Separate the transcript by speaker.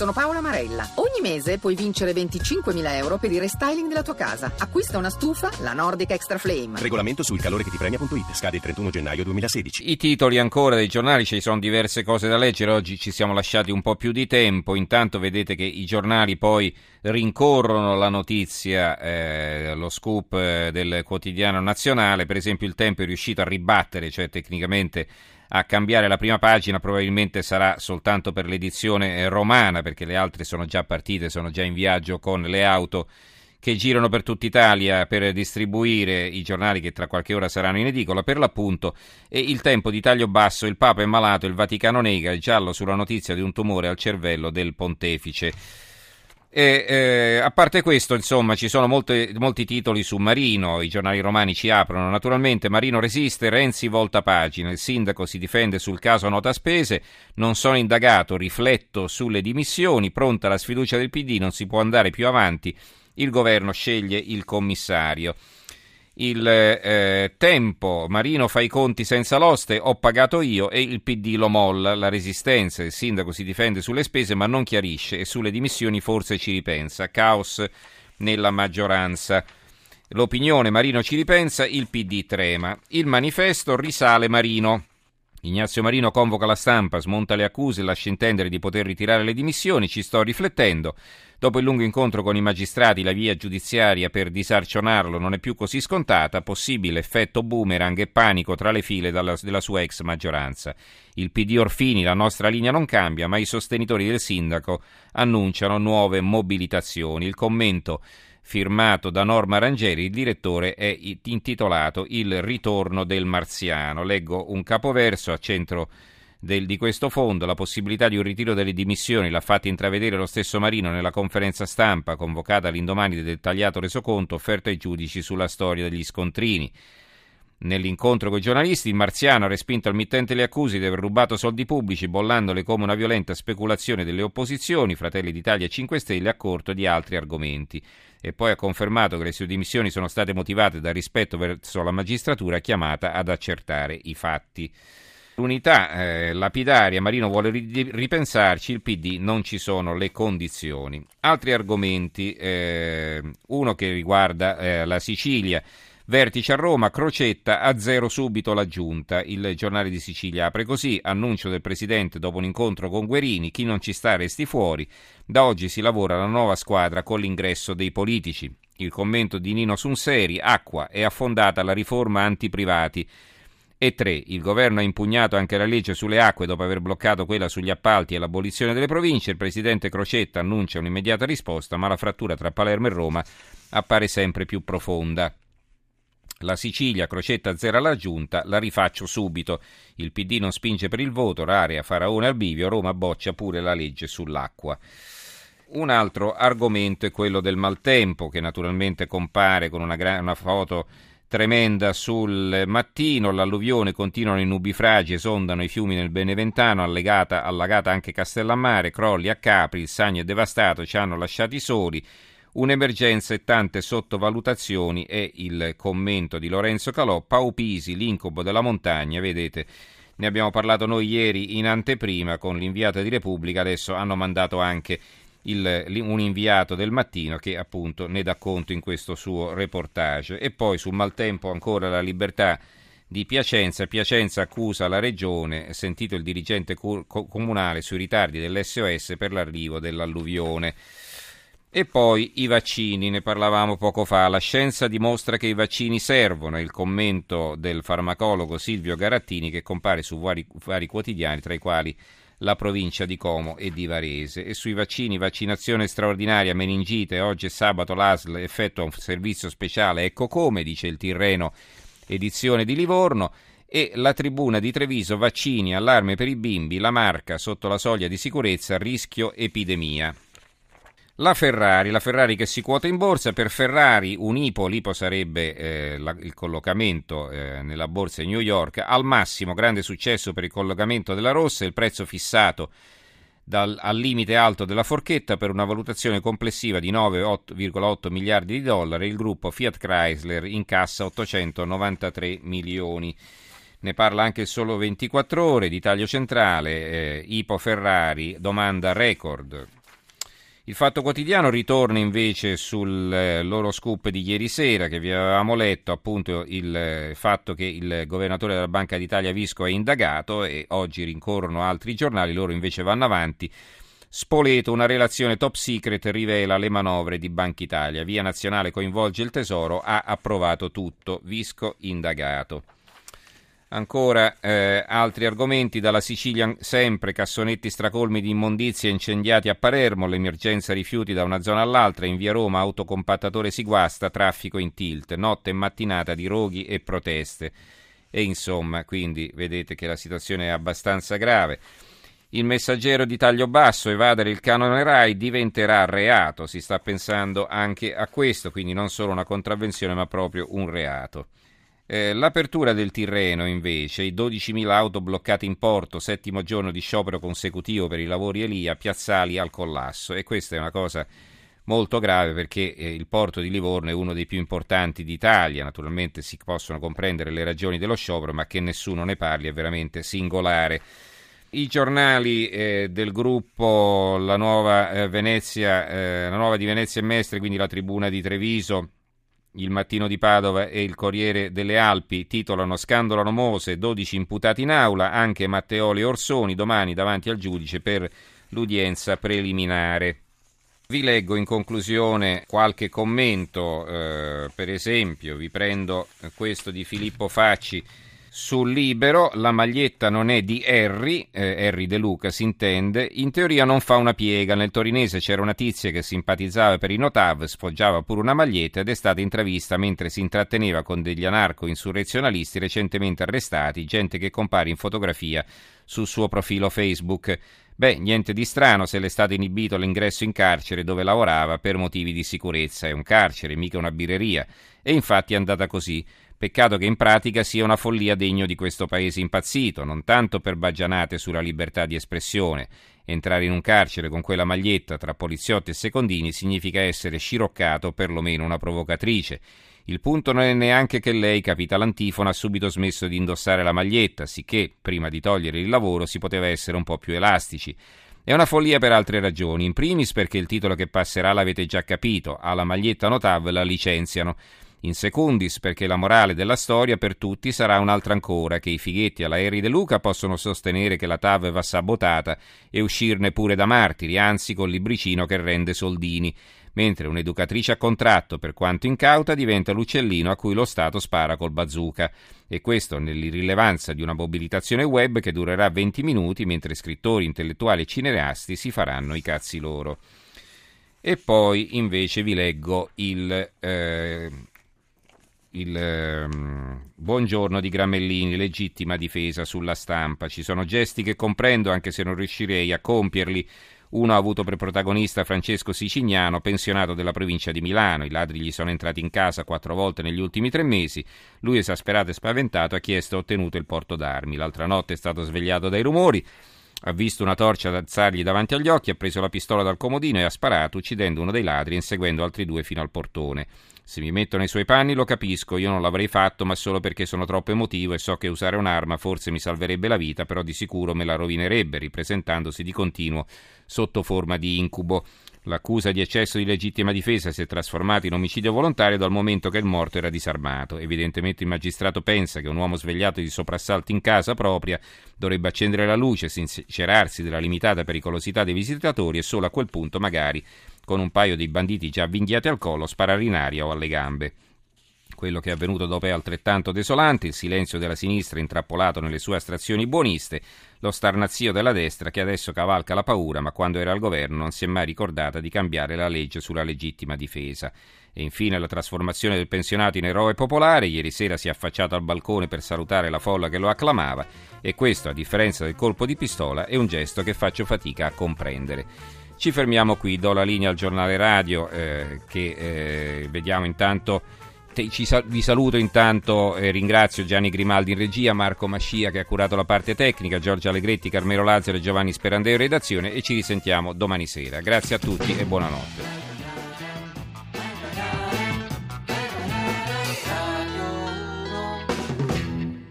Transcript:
Speaker 1: Sono Paola Marella. Ogni mese puoi vincere 25.000 euro per il restyling della tua casa. Acquista una stufa, la Nordic Extra Flame.
Speaker 2: Regolamento sul calore che ti premia.it. Scade il 31 gennaio 2016.
Speaker 3: I titoli ancora dei giornali, ci sono diverse cose da leggere. Oggi ci siamo lasciati un po' più di tempo. Intanto vedete che i giornali poi rincorrono la notizia, eh, lo scoop eh, del quotidiano nazionale. Per esempio, il tempo è riuscito a ribattere, cioè tecnicamente a cambiare la prima pagina probabilmente sarà soltanto per l'edizione eh, romana perché le altre sono già partite, sono già in viaggio con le auto che girano per tutta Italia per distribuire i giornali che tra qualche ora saranno in edicola per l'appunto e il tempo di taglio basso il Papa è malato, il Vaticano nega, il giallo sulla notizia di un tumore al cervello del pontefice. E, eh, a parte questo, insomma, ci sono molte, molti titoli su Marino, i giornali romani ci aprono. Naturalmente Marino resiste, Renzi volta pagina, il sindaco si difende sul caso nota spese, non sono indagato, rifletto sulle dimissioni, pronta la sfiducia del PD, non si può andare più avanti, il governo sceglie il commissario il eh, tempo, Marino fa i conti senza l'oste, ho pagato io e il PD lo molla, la resistenza, il sindaco si difende sulle spese ma non chiarisce e sulle dimissioni forse ci ripensa, caos nella maggioranza. L'opinione Marino ci ripensa, il PD trema, il manifesto risale Marino. Ignazio Marino convoca la stampa, smonta le accuse lascia intendere di poter ritirare le dimissioni, ci sto riflettendo. Dopo il lungo incontro con i magistrati, la via giudiziaria per disarcionarlo non è più così scontata, possibile effetto boomerang e panico tra le file della, della sua ex maggioranza. Il PD Orfini, la nostra linea non cambia, ma i sostenitori del sindaco annunciano nuove mobilitazioni. Il commento firmato da Norma Rangeri, il direttore è intitolato Il ritorno del marziano. Leggo un capoverso a centro del, di questo fondo, la possibilità di un ritiro delle dimissioni l'ha fatta intravedere lo stesso Marino nella conferenza stampa convocata all'indomani del dettagliato resoconto offerto ai giudici sulla storia degli scontrini. Nell'incontro con i giornalisti, il Marziano ha respinto al mittente le accuse di aver rubato soldi pubblici, bollandole come una violenta speculazione delle opposizioni, Fratelli d'Italia e 5 Stelle, a corto di altri argomenti. E poi ha confermato che le sue dimissioni sono state motivate dal rispetto verso la magistratura chiamata ad accertare i fatti. L'unità eh, lapidaria, Marino vuole ripensarci, il PD non ci sono le condizioni. Altri argomenti, eh, uno che riguarda eh, la Sicilia. Vertice a Roma, Crocetta a zero subito la giunta. Il giornale di Sicilia apre così: annuncio del presidente dopo un incontro con Guerini, chi non ci sta resti fuori. Da oggi si lavora la nuova squadra con l'ingresso dei politici. Il commento di Nino Sunseri, acqua, è affondata la riforma antiprivati. E 3. Il governo ha impugnato anche la legge sulle acque dopo aver bloccato quella sugli appalti e l'abolizione delle province. Il presidente Crocetta annuncia un'immediata risposta, ma la frattura tra Palermo e Roma appare sempre più profonda. La Sicilia, Crocetta zera la giunta, la rifaccio subito. Il PD non spinge per il voto, Rarea, Faraone al bivio, Roma boccia pure la legge sull'acqua. Un altro argomento è quello del maltempo, che naturalmente compare con una, gra- una foto tremenda sul mattino, l'alluvione continuano i nubifragi, esondano i fiumi nel Beneventano, allegata, allagata anche Castellammare, crolli a Capri, il Sagno è devastato, ci hanno lasciati soli, un'emergenza e tante sottovalutazioni è il commento di Lorenzo Calò, Paupisi, l'incubo della montagna, vedete, ne abbiamo parlato noi ieri in anteprima con l'inviata di Repubblica, adesso hanno mandato anche il, un inviato del mattino che appunto ne dà conto in questo suo reportage. E poi sul maltempo ancora la libertà di Piacenza. Piacenza accusa la regione, sentito il dirigente co- comunale sui ritardi dell'SOS per l'arrivo dell'alluvione. E poi i vaccini, ne parlavamo poco fa. La scienza dimostra che i vaccini servono. Il commento del farmacologo Silvio Garattini che compare su vari, vari quotidiani, tra i quali la provincia di Como e di Varese. E sui vaccini, vaccinazione straordinaria, meningite, oggi è sabato l'ASL effettua un servizio speciale, ecco come, dice il Tirreno, edizione di Livorno. E la tribuna di Treviso, vaccini, allarme per i bimbi, la marca sotto la soglia di sicurezza, rischio epidemia. La Ferrari, la Ferrari che si quota in borsa, per Ferrari un IPO, l'IPO sarebbe eh, la, il collocamento eh, nella borsa di New York, al massimo grande successo per il collocamento della rossa, il prezzo fissato dal, al limite alto della forchetta per una valutazione complessiva di 9,8 miliardi di dollari, il gruppo Fiat Chrysler incassa 893 milioni. Ne parla anche solo 24 ore di taglio centrale, eh, IPO Ferrari, domanda record Il Fatto Quotidiano ritorna invece sul eh, loro scoop di ieri sera che vi avevamo letto appunto il eh, fatto che il governatore della Banca d'Italia Visco è indagato e oggi rincorrono altri giornali, loro invece vanno avanti. Spoleto, una relazione top secret rivela le manovre di Banca Italia. Via Nazionale coinvolge il Tesoro, ha approvato tutto. Visco indagato. Ancora eh, altri argomenti dalla Sicilia, sempre cassonetti stracolmi di immondizie incendiati a Palermo, l'emergenza rifiuti da una zona all'altra, in via Roma autocompattatore si guasta, traffico in tilt, notte e mattinata di roghi e proteste. E insomma, quindi vedete che la situazione è abbastanza grave. Il messaggero di taglio basso, evadere il canone RAI diventerà reato, si sta pensando anche a questo, quindi non solo una contravvenzione ma proprio un reato. Eh, l'apertura del Tirreno, invece, i 12.000 auto bloccate in porto, settimo giorno di sciopero consecutivo per i lavori Elia, piazzali al collasso. E questa è una cosa molto grave perché eh, il porto di Livorno è uno dei più importanti d'Italia. Naturalmente si possono comprendere le ragioni dello sciopero, ma che nessuno ne parli è veramente singolare. I giornali eh, del gruppo La Nuova, eh, Venezia, eh, la Nuova di Venezia e Mestre, quindi la Tribuna di Treviso, il Mattino di Padova e il Corriere delle Alpi titolano Scandolano Mose, 12 imputati in aula, anche Matteoli e Orsoni domani davanti al giudice per l'udienza preliminare. Vi leggo in conclusione qualche commento, eh, per esempio vi prendo questo di Filippo Facci sul libero la maglietta non è di Harry, eh, Harry De Luca si intende, in teoria non fa una piega. Nel torinese c'era una tizia che simpatizzava per i Notav, sfoggiava pure una maglietta ed è stata intravista mentre si intratteneva con degli anarco-insurrezionalisti recentemente arrestati, gente che compare in fotografia sul suo profilo Facebook. Beh, niente di strano se le è stato inibito l'ingresso in carcere dove lavorava per motivi di sicurezza. È un carcere, mica una birreria. E infatti è andata così. Peccato che in pratica sia una follia degno di questo paese impazzito, non tanto per baggianate sulla libertà di espressione. Entrare in un carcere con quella maglietta tra poliziotti e secondini significa essere sciroccato perlomeno una provocatrice. Il punto non è neanche che lei, capita l'antifona, ha subito smesso di indossare la maglietta, sicché, prima di togliere il lavoro, si poteva essere un po' più elastici. È una follia per altre ragioni. In primis perché il titolo che passerà l'avete già capito, alla maglietta Notav la licenziano in secundis perché la morale della storia per tutti sarà un'altra ancora, che i fighetti alla Eri De Luca possono sostenere che la TAV va sabotata e uscirne pure da martiri, anzi col libricino che rende soldini, mentre un'educatrice a contratto, per quanto incauta, diventa l'uccellino a cui lo Stato spara col bazooka. E questo nell'irrilevanza di una mobilitazione web che durerà 20 minuti, mentre scrittori, intellettuali e cineasti si faranno i cazzi loro. E poi invece vi leggo il eh, il um, buongiorno di Gramellini, legittima difesa sulla stampa. Ci sono gesti che comprendo anche se non riuscirei a compierli. Uno ha avuto per protagonista Francesco Sicignano, pensionato della provincia di Milano. I ladri gli sono entrati in casa quattro volte negli ultimi tre mesi. Lui, esasperato e spaventato, ha chiesto e ottenuto il porto d'armi. L'altra notte è stato svegliato dai rumori. Ha visto una torcia alzargli davanti agli occhi, ha preso la pistola dal comodino e ha sparato, uccidendo uno dei ladri e inseguendo altri due fino al portone. Se mi metto nei suoi panni lo capisco, io non l'avrei fatto, ma solo perché sono troppo emotivo e so che usare un'arma forse mi salverebbe la vita, però di sicuro me la rovinerebbe, ripresentandosi di continuo sotto forma di incubo. L'accusa di eccesso di legittima difesa si è trasformata in omicidio volontario dal momento che il morto era disarmato. Evidentemente il magistrato pensa che un uomo svegliato di soprassalto in casa propria dovrebbe accendere la luce, sincerarsi della limitata pericolosità dei visitatori e solo a quel punto magari con un paio di banditi già avvinghiati al collo, sparare in aria o alle gambe. Quello che è avvenuto dopo è altrettanto desolante, il silenzio della sinistra intrappolato nelle sue astrazioni buoniste, lo starnazio della destra che adesso cavalca la paura, ma quando era al governo non si è mai ricordata di cambiare la legge sulla legittima difesa. E infine la trasformazione del pensionato in eroe popolare, ieri sera si è affacciato al balcone per salutare la folla che lo acclamava, e questo, a differenza del colpo di pistola, è un gesto che faccio fatica a comprendere. Ci fermiamo qui, do la linea al giornale radio eh, che eh, vediamo intanto. Te, ci, vi saluto intanto eh, ringrazio Gianni Grimaldi in regia, Marco Mascia che ha curato la parte tecnica, Giorgio Allegretti, Carmelo Lazzaro e Giovanni Sperandeo in redazione e ci risentiamo domani sera. Grazie a tutti e buonanotte.